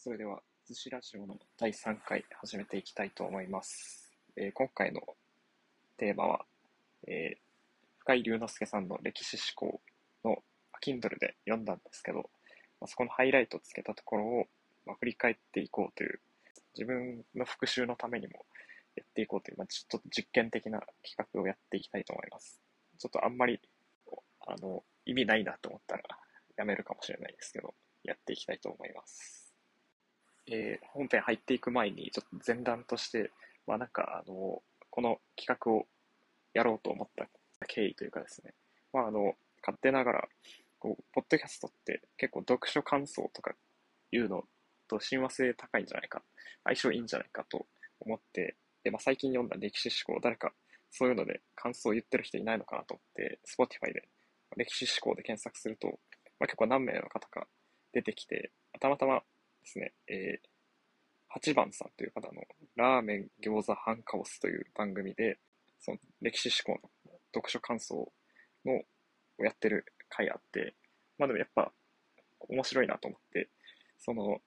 それでは、寿司ラジオの第3回始めていきたいと思います。えー今回のテーマは、えー深井龍之介さんの歴史思考の Kindle で読んだんですけど、まあ、そこのハイライトをつけたところを、まあ、振り返っていこうという、自分の復習のためにもやっていこうという、まあ、ちょっと実験的な企画をやっていきたいと思います。ちょっとあんまり、あの、意味ないなと思ったらやめるかもしれないですけど、やっていきたいと思います。えー本編入っていく前に、ちょっと前段として、まあなんか、あの、この企画をやろうと思った経緯というかですね、まああの、勝手ながら、こう、ポッドキャストって結構読書感想とかいうのと親和性高いんじゃないか、相性いいんじゃないかと思って、で、まあ最近読んだ歴史思考、誰かそういうので感想を言ってる人いないのかなと思って、Spotify で歴史思考で検索すると、まあ結構何名の方か出てきて、たまたまですね、えー、8番さんという方のラーメン餃子ハンカオスという番組で、その歴史思考の読書感想のをやってる回あって、まあでもやっぱ面白いなと思って、その、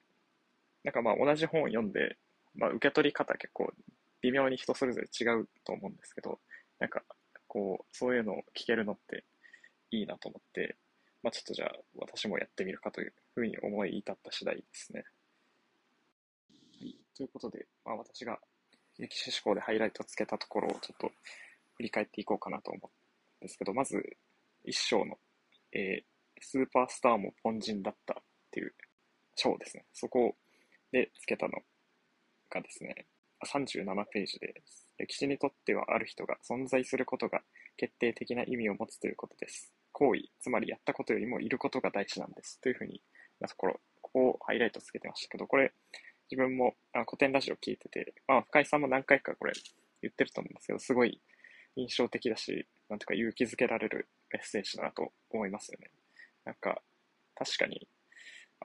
なんかまあ同じ本を読んで、まあ受け取り方結構微妙に人それぞれ違うと思うんですけど、なんかこう、そういうのを聞けるのっていいなと思って、まあちょっとじゃあ私もやってみるかというふうに思い至った次第ですね。はい。ということで、まあ私が歴史思考でハイライトをつけたところをちょっと振り返っていこうかなと思うんですけど、まず一章の、えースーパースターも凡人だったっていう章ですね。そこでつけたのがですね、37ページで、歴史にとってはある人が存在することが決定的な意味を持つということです。行為、つまりやったことよりもいることが大事なんです。というふうに、なところ、ここをハイライトつけてましたけど、これ、自分もあ古典ラジオ聞いてて、まあ、深井さんも何回かこれ言ってると思うんですけど、すごい印象的だし、なんとか勇気づけられるメッセージだなと思いますよね。なんか、確かに、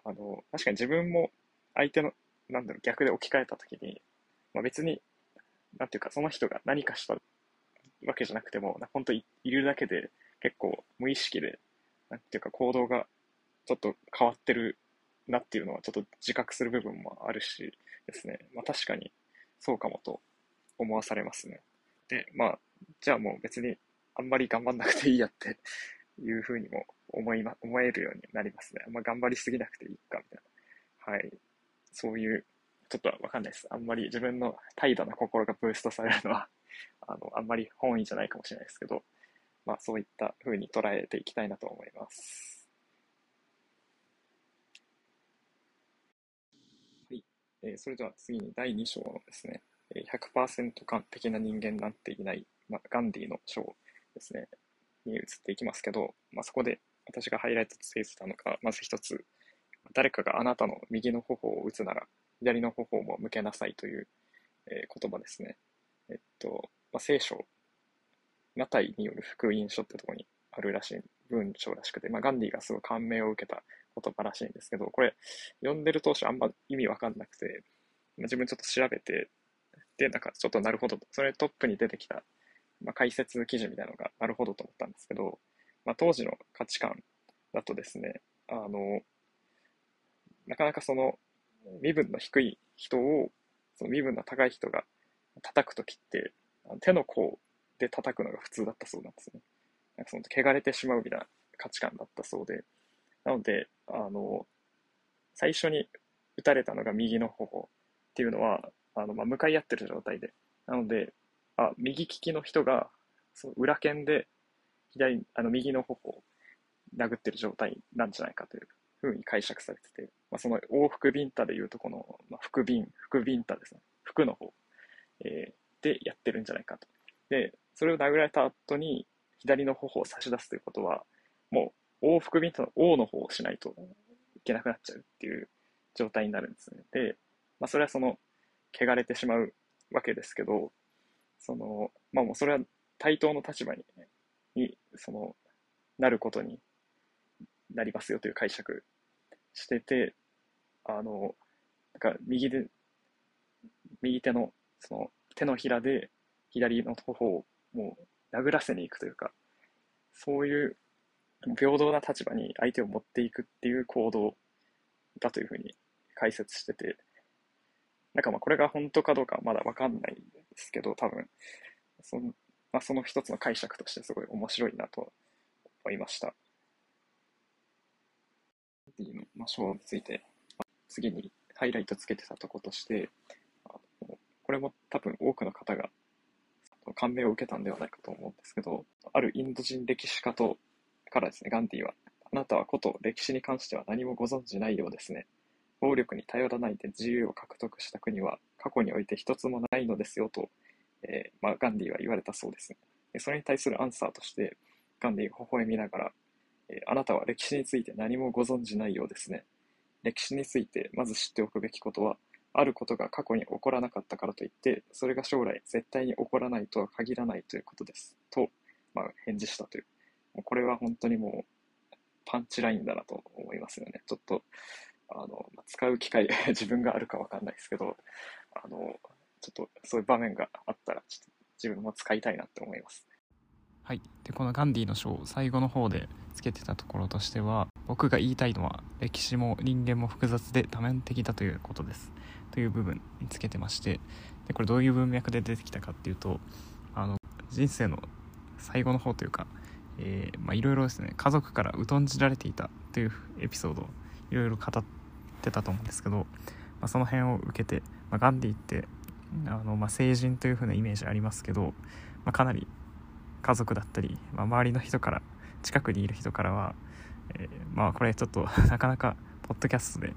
あの、確かに自分も相手の、なんだろう、逆で置き換えたときに、まあ、別に、なんていうか、その人が何かしたわけじゃなくても、本当いいるだけで結構無意識で、なんていうか行動がちょっと変わってるなっていうのはちょっと自覚する部分もあるしですね、まあ確かにそうかもと思わされますね。で、まあ、じゃあもう別にあんまり頑張んなくていいやって いうふうにも思いま、思えるようになりますね。あ頑張りすぎなくていいかみたいな。はい。そういう、ちょっとわかんないです。あんまり自分の怠惰な心がブーストされるのは、あの、あんまり本意じゃないかもしれないですけど、まあそういった風に捉えていきたいなと思います。はい。えーそれでは次に第2章のですね、100%完璧な人間なんていない、まあ、ガンディの章ですね、に移っていきますけど、まあ、そこで私がハイライトしていたのが、まず一つ、誰かがあなたの右の頬を打つなら、左の頬も向けなさいという、えー言葉ですね。えっと、まあ、聖書、ナタイによる福音書ってところにあるらしい文章らしくて、まあ、ガンディがすごい感銘を受けた言葉らしいんですけど、これ、読んでる当初あんま意味わかんなくて、まあ自分ちょっと調べて、で、なんかちょっとなるほど、それトップに出てきた、まあ、解説記事みたいなのがなるほどと思ったんですけど、まあ、当時の価値観だとですね、あの、なかなかその身分の低い人を、その身分の高い人が叩くときって、手の甲で叩くのが普通だったそうなんですね。なんかその汚れてしまうみたいな価値観だったそうで、なので、あの、最初に打たれたのが右の頬っていうのは、あの、まあ、向かい合ってる状態で、なので、あ、右利きの人が、そう裏剣で左、あの、右の頬を殴ってる状態なんじゃないかというふうに解釈されてて、まあ、その往復ビンタでいうと、この、まあ、副ビン、副ビンタですね。副の方、えーでやってるんじゃないかと。で、それを殴られた後に、左の頬を差し出すということは、もう往復ビンタの O の方をしないといけなくなっちゃうっていう状態になるんですね。で、まあ、それはその、汚れてしまうわけですけど、その、まあもうそれは対等の立場に、に、その、なることになりますよという解釈してて、あの、なんか右で、右手の、その、手のひらで左の頬をもう殴らせに行くというか、そういう平等な立場に相手を持っていくっていう行動だというふうに解説してて、なんかまあこれが本当かどうかまだわかんないですけど、多分、その,、まあ、その一つの解釈としてすごい面白いなと思いました。の、まあ、章について、次にハイライトつけてたとことして、これも多分多くの方が感銘を受けたんではないかと思うんですけど、あるインド人歴史家とからですね、ガンディは、あなたはこと歴史に関しては何もご存知ないようですね。暴力に頼らないで自由を獲得した国は過去において一つもないのですよと、えー、まあ、ガンディは言われたそうですね。それに対するアンサーとして、ガンディが微笑みながら、えー、あなたは歴史について何もご存知ないようですね。歴史についてまず知っておくべきことは、あることが過去に起こらなかったからといって、それが将来絶対に起こらないとは限らないということです。と、まあ、返事したという。これは本当にもう、パンチラインだなと思いますよね。ちょっと、あの、使う機会 自分があるかわかんないですけど、あの、ちょっとそういう場面があったら、ちょっと自分も使いたいなって思います。はい、でこのガンディの章最後の方でつけてたところとしては僕が言いたいのは歴史も人間も複雑で多面的だということですという部分につけてましてでこれどういう文脈で出てきたかっていうとあの人生の最後の方というかいろいろですね家族から疎んじられていたというエピソードをいろいろ語ってたと思うんですけど、まあ、その辺を受けて、まあ、ガンディってあの、ま、成人という風なイメージありますけど、ま、かなり家族だったり、ま、周りの人から近くにいる人からは、えー、まあこれちょっと なかなかポッドキャストで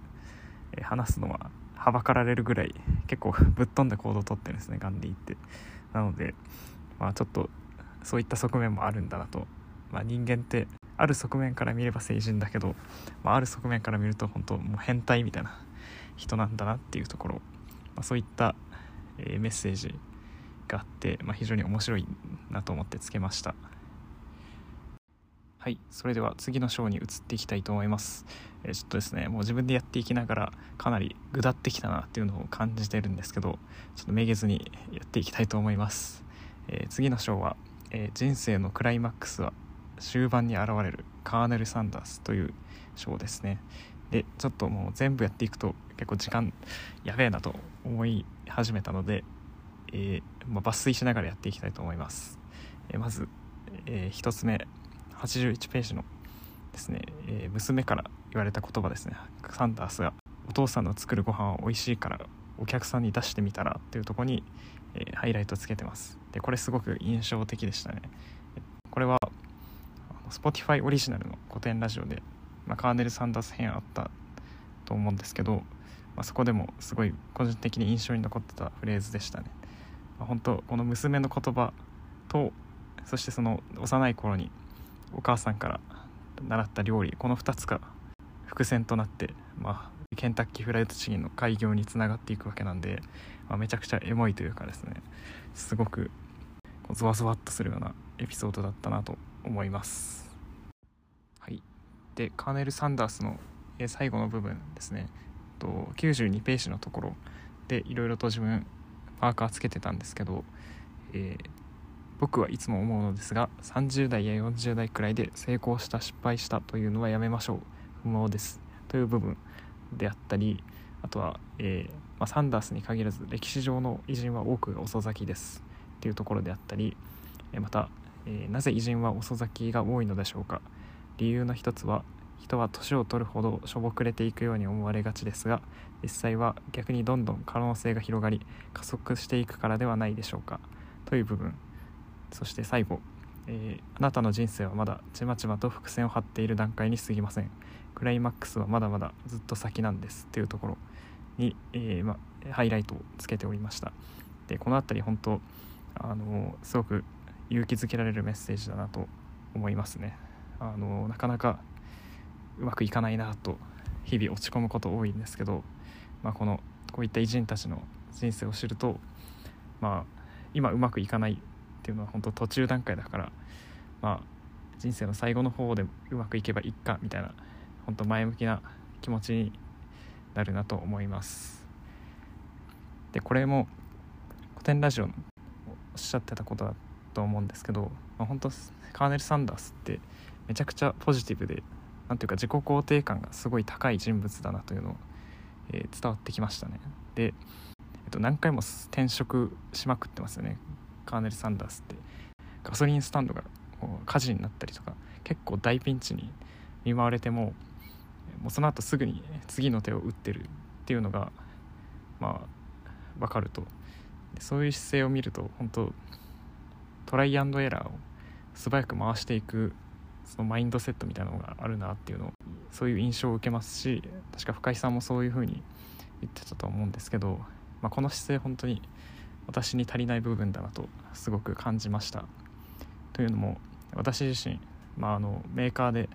話すのははばかられるぐらい結構ぶっ飛んだ行動をとってるんですねガンディって。なのでまあちょっとそういった側面もあるんだなと、まあ、人間ってある側面から見れば成人だけど、まあ、ある側面から見ると本当もう変態みたいな人なんだなっていうところ、まあ、そういった、え、メッセージがあって、まあ、非常に面白いなと思ってつけました。はいそれでは次の章に移っていきたいと思います、えー、ちょっとですねもう自分でやっていきながらかなりぐだってきたなっていうのを感じてるんですけどちょっとめげずにやっていきたいと思います、えー、次の章は、え人生のクライマックスは終盤に現れるカーネル・サンダースという章ですね。でちょっともう全部やっていくと結構時間やべえなと思い始めたのでえー、まあ、抜粋しながらやっていきたいと思います、えー、まず、えー、1つ目81ページのですね、え娘から言われた言葉ですね。サンダースがお父さんの作るご飯は美味しいからお客さんに出してみたらっていうとこに、えハイライトつけてます。でこれすごく印象的でしたね。これは Spotify オリジナルの古典ラジオで、まあ、カーネル・サンダース編あったと思うんですけど、まあ、そこでもすごい個人的に印象に残ってたフレーズでしたね。ま本当この娘の言葉とそしてその幼い頃にお母さんから習った料理この2つが伏線となって、まあ、ケンタッキーフライドチキンの開業につながっていくわけなんで、まあ、めちゃくちゃエモいというかですねすごくゾワゾワっとするようなエピソードだったなと思います。はい。でカーネル・サンダースの最後の部分ですね。92ページのところでいろいろと自分パーカーつけてたんですけど、えー、僕はいつも思うのですが30代や40代くらいで成功した失敗したというのはやめましょう。不毛です。という部分であったりあとは、えー、まあ、サンダースに限らず歴史上の偉人は多く遅咲きです。っていうところであったりまた、えー、なぜ偉人は遅咲きが多いのでしょうか？理由の一つは人は年を取るほどしょぼくれていくように思われがちですが実際は逆にどんどん可能性が広がり加速していくからではないでしょうか？という部分。そして最後、えー、あなたの人生はまだちまちまと伏線を張っている段階に過ぎません。クライマックスはまだまだずっと先なんです。というところに、えー、ま、ハイライトをつけておりました。でこの辺り本当あのすごく勇気づけられるメッセージだなと思いますね。あのなかなかうまくいかないなと日々落ち込むこと多いんですけど、まあ、このこういった偉人たちの人生を知ると、まあ、今うまくいかないっていうのは本当途中段階だから、まあ、人生の最後の方でうまくいけばいいかみたいな本当前向きな気持ちになるなと思います。でこれも古典ラジオのおっしゃってたことだと思うんですけど、まあ、本当カーネル・サンダースってめちゃくちゃポジティブで何ていうか自己肯定感がすごい高い人物だなというのを、えー、伝わってきましたね。で、えっと、何回も転職しまくってますよね。カーネル・サンダースって。ガソリンスタンドが火事になったりとか結構大ピンチに見舞われてももうその後すぐに次の手を打ってるっていうのがまあ分かると。そういう姿勢を見ると本当トライアンドエラーを素早く回していくそのマインドセットみたいなのがあるなっていうのをそういう印象を受けますし確か深井さんもそういうふうに言ってたと思うんですけど、まあ、この姿勢本当に私に足りない部分だなとすごく感じました。というのも私自身、まあ、あのメーカーで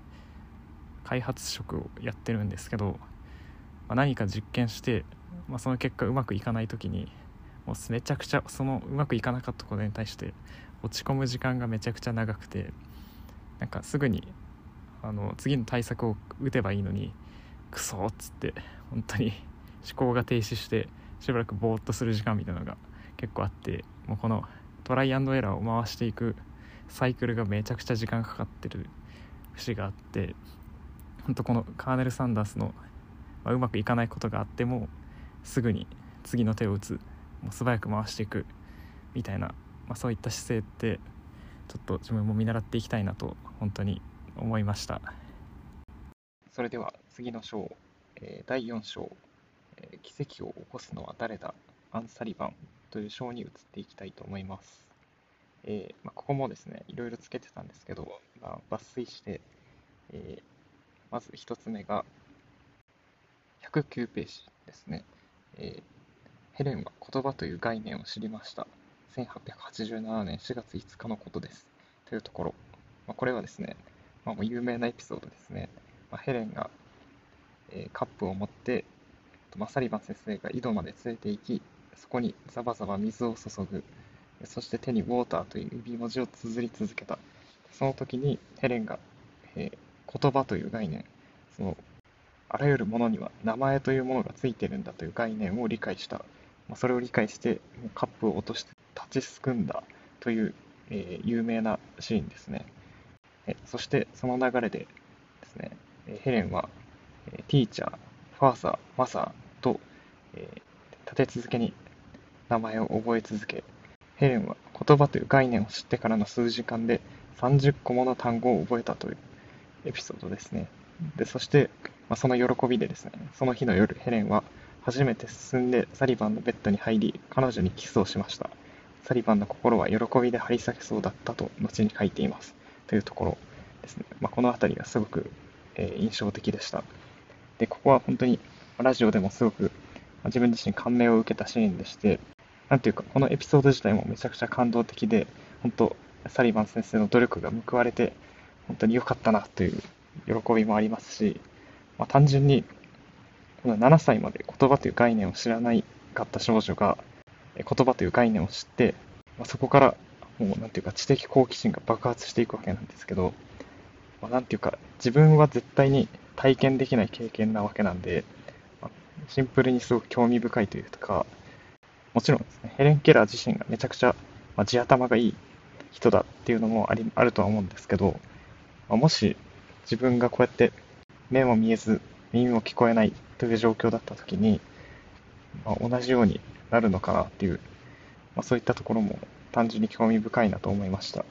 開発職をやってるんですけど、まあ、何か実験して、まあ、その結果うまくいかない時にもうめちゃくちゃそのうまくいかなかったことに対して落ち込む時間がめちゃくちゃ長くてなんかすぐにあの次の対策を打てばいいのにクソっつって本当に思考が停止してしばらくぼーっとする時間みたいなのが結構あってもうこのトライアンドエラーを回していくサイクルがめちゃくちゃ時間かかってる節があって本当このカーネル・サンダースの、まあ、うまくいかないことがあってもすぐに次の手を打つもう素早く回していくみたいな、まあ、そういった姿勢ってちょっと自分も見習っていきたいなと本当に思いました。それでは次の章、え、第4章、え、奇跡を起こすのは誰だ？アン・サリバンという章に移っていきたいと思います、えー、まあ、ここもですねいろいろつけてたんですけど、まあ、抜粋して、えまず1つ目が109ページですね、えヘレンは言葉という概念を知りました。1887年4月5日のことです。というところ、まあ、これはですね、まあ、もう有名なエピソードですね。まあ、ヘレンが、えー、カップを持って、まあ、サリバン先生が井戸まで連れて行き、そこにザバザバ水を注ぐ。そして手にウォーターという指文字を綴り続けた。その時にヘレンが、えー、言葉という概念、そのあらゆるものには名前というものがついてるんだという概念を理解した。まあ、それを理解してカップを落として立ちすくんだという、え、有名なシーンですね。えそしてその流れでですね、ヘレンは、えティーチャー、ファーサー、マサーと、え、立て続けに名前を覚え続け、ヘレンは言葉という概念を知ってからの数時間で30個もの単語を覚えたというエピソードですね。でそして、まあ、その喜びでですね、その日の夜、ヘレンは初めて進んでサリバンのベッドに入り、彼女にキスをしました。サリバンの心は喜びで張り裂けそうだったと後に書いています。というところですね。まあ、この辺りがすごく、えー、印象的でした。で、ここは本当にラジオでもすごくま自分自身感銘を受けたシーンでして、なんていうか、このエピソード自体もめちゃくちゃ感動的で、本当、サリバン先生の努力が報われて、本当に良かったなという喜びもありますし、まあ、単純に、この7歳まで言葉という概念を知らないかった少女が、言葉という概念を知って、まあ、そこからもうなんていうか知的好奇心が爆発していくわけなんですけど、まあ、なんていうか自分は絶対に体験できない経験なわけなんで、まあ、シンプルにすごく興味深いというかもちろんですねヘレン・ケラー自身がめちゃくちゃ、まあ、地頭がいい人だっていうのもありあるとは思うんですけど、まあ、もし自分がこうやって目も見えず耳も聞こえないという状況だった時に、まあ、同じようになるのかなっていう、まあ、そういったところも単純に興味深いなと思いました。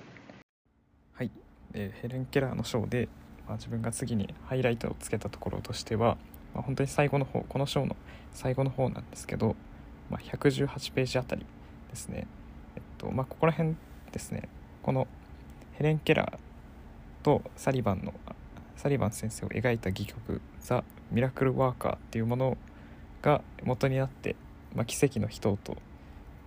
はい、えー、ヘレン・ケラーの章で、まあ、自分が次にハイライトをつけたところとしては、まあ、本当に最後の方この章の最後の方なんですけど、まあ、118ページあたりですね。えっとまあここら辺ですね。このヘレン・ケラーとサリバンのサリバン先生を描いた戯曲「ザ・ミラクル・ワーカー」っていうものをが元になってまあ、奇跡の人と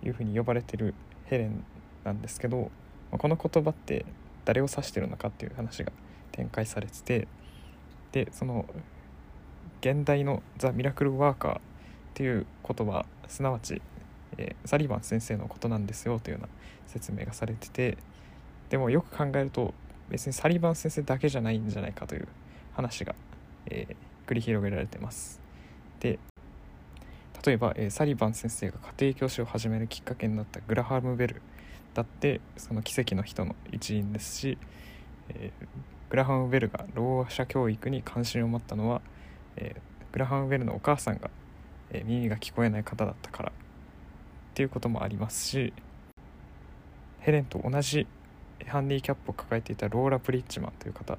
いうふうに呼ばれてるヘレンなんですけど、まあ、この言葉って誰を指してるのかっていう話が展開されててでその現代の「ザ・ミラクル・ワーカー」っていう言葉すなわち、えー、サリバン先生のことなんですよというような説明がされててでもよく考えると別にサリバン先生だけじゃないんじゃないかという話が、えー、繰り広げられてます。で例えば、えー、サリバン先生が家庭教師を始めるきっかけになったグラハム・ベルだってその奇跡の人の一員ですし、えー、グラハム・ベルがろう者教育に関心を持ったのは、えー、グラハム・ベルのお母さんがえ耳が聞こえない方だったからっていうこともありますしヘレンと同じハンディキャップを抱えていたローラ・ブリッジマンという方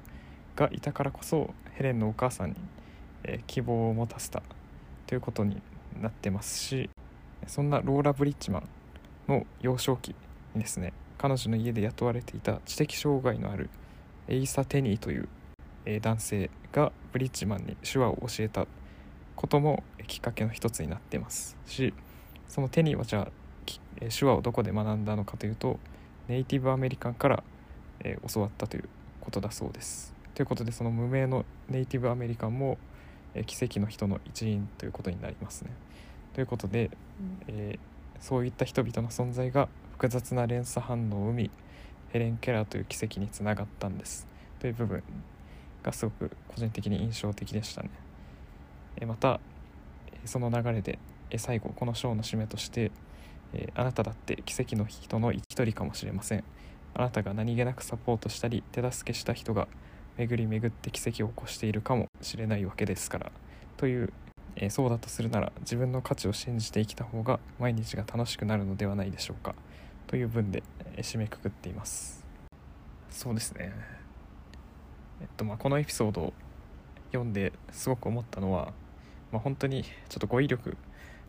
がいたからこそヘレンのお母さんに、え希望を持たせたということになってますしそんなローラ・ブリッジマンの幼少期にですね。彼女の家で雇われていた知的障害のあるエイサ・テニーという、男性がブリッジマンに手話を教えたこともきっかけの一つになってますしそのテニーはじゃあ手話をどこで学んだのかというとネイティブアメリカンから、教わったということだそうです。ということでその無名のネイティブアメリカンも、え奇跡の人の一員ということになりますね。ということで、えー、そういった人々の存在が複雑な連鎖反応を生みヘレン・ケラーという奇跡につながったんです。という部分がすごく個人的に印象的でしたね。えまたその流れで最後このショーの締めとして「あなただって奇跡の人の一人かもしれません」「あなたが何気なくサポートしたり手助けした人が巡り巡って奇跡を起こしているかもしれないわけですから」というえー、そうだとするなら自分の価値を信じて生きた方が毎日が楽しくなるのではないでしょうか。という文で、えー、締めくくっています。そうですね。えっとまあこのエピソードを読んですごく思ったのは、まあ、本当にちょっと語彙力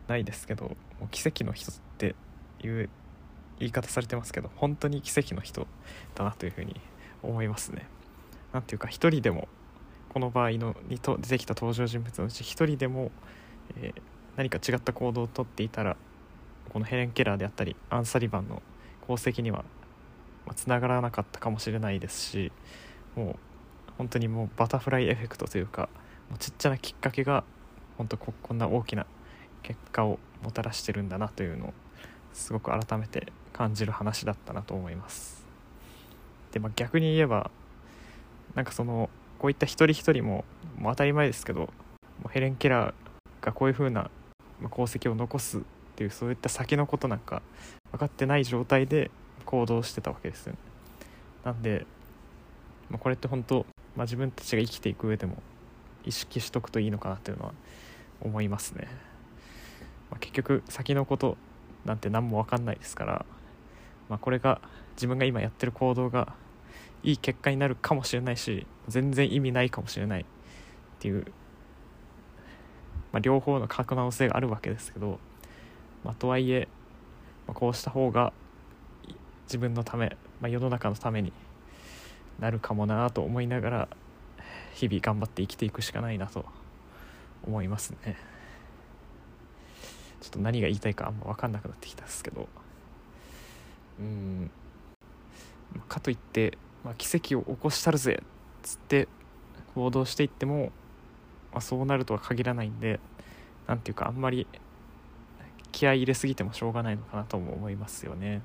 ないですけどもう奇跡の人っていう言い方されてますけど本当に奇跡の人だなというふうに思いますね。なんていうか一人でもこの場合のにと出てきた登場人物のうち1人でも、えー、何か違った行動をとっていたらこのヘレン・ケラーであったりアン・サリバンの功績にはつながらなかったかもしれないですしもう本当にもうバタフライエフェクトというかもうちっちゃなきっかけが本当ここんな大きな結果をもたらしてるんだなというのをすごく改めて感じる話だったなと思います。で、まあ、逆に言えばなんかそのこういった一人一人ももう当たり前ですけどヘレン・ケラーがこういう風な功績を残すっていうそういった先のことなんか分かってない状態で行動してたわけですよね。なんで、まあ、これって本当、まあ、自分たちが生きていく上でも意識しとくといいのかなっていうのは思いますね、まあ、結局先のことなんて何も分かんないですから、まあ、これが自分が今やってる行動がいい結果になるかもしれないし全然意味ないかもしれないっていう、まあ、両方の可能性があるわけですけど、まあ、とはいえ、まあ、こうした方が自分のため、ま、世の中のためになるかもなと思いながら日々頑張って生きていくしかないなと思いますね。ちょっと何が言いたいかあんま分かんなくなってきたんですけど。うん。かといってまあ、奇跡を起こしたるぜっつって行動していっても、まあ、そうなるとは限らないんで何ていうかあんまり気合い入れすぎてもしょうがないのかなとも思いますよね。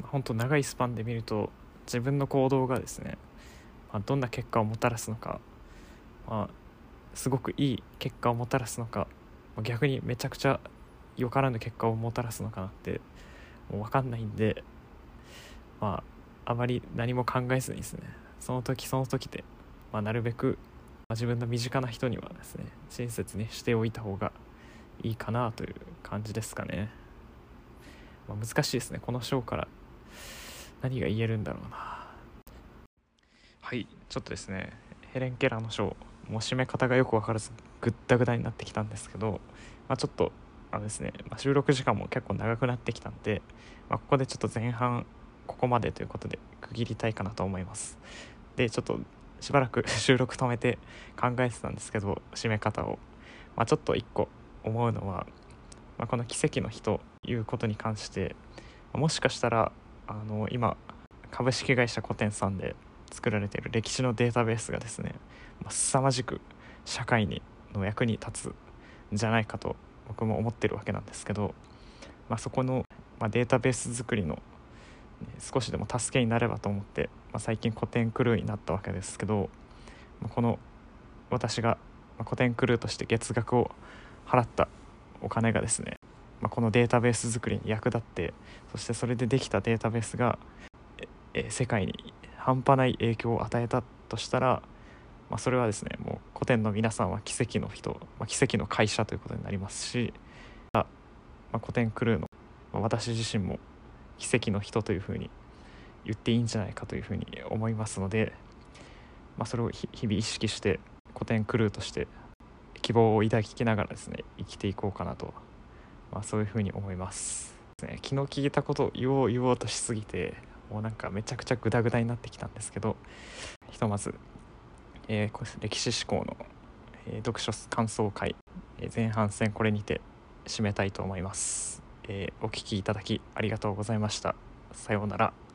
まあ、本当長いスパンで見ると自分の行動がですね、まあ、どんな結果をもたらすのか、まあ、すごくいい結果をもたらすのか、まあ、逆にめちゃくちゃよからぬ結果をもたらすのかなってもう分かんないんでまああまり何も考えずにですねその時その時で、まあ、なるべく、ま、自分の身近な人にはですね親切にしておいた方がいいかなという感じですかね、まあ、難しいですね。この章から何が言えるんだろうな。はいちょっとですねヘレン・ケラーの章もう締め方がよく分からずぐったぐだになってきたんですけど、まあ、ちょっとあのですね、まあ、収録時間も結構長くなってきたんで、まあ、ここでちょっと前半ここまでということで区切りたいかなと思います。でちょっとしばらく 収録止めて考えてたんですけど締め方を、まあ、ちょっと一個思うのは、まあ、この奇跡の日ということに関してもしかしたらあの今株式会社古典さんで作られている歴史のデータベースがですねま凄まじく社会にの役に立つんじゃないかと僕も思ってるわけなんですけど、まあ、そこの、まあ、データベース作りの少しでも助けになればと思って、まあ、最近古典クルーになったわけですけど、まあ、この私が古典クルーとして月額を払ったお金がですね、まあ、このデータベース作りに役立ってそしてそれでできたデータベースがえ世界に半端ない影響を与えたとしたらまあ、それはですねもう古典の皆さんは奇跡の人、まあ、奇跡の会社ということになりますし、まあ、古典クルーの、ま、私自身も奇跡の人というふうに言っていいんじゃないかというふうに思いますので、まあ、それを日々意識して古典クルーとして希望を抱きながらですね生きていこうかなと、まあ、そういうふうに思います。ね昨日聞いたことを言おう言おうとしすぎてもうなんかめちゃくちゃグダグダになってきたんですけどひとまず、えー、歴史思考の、え、読書感想会、え、前半戦これにて締めたいと思います、えお聴きいただきありがとうございました。さようなら。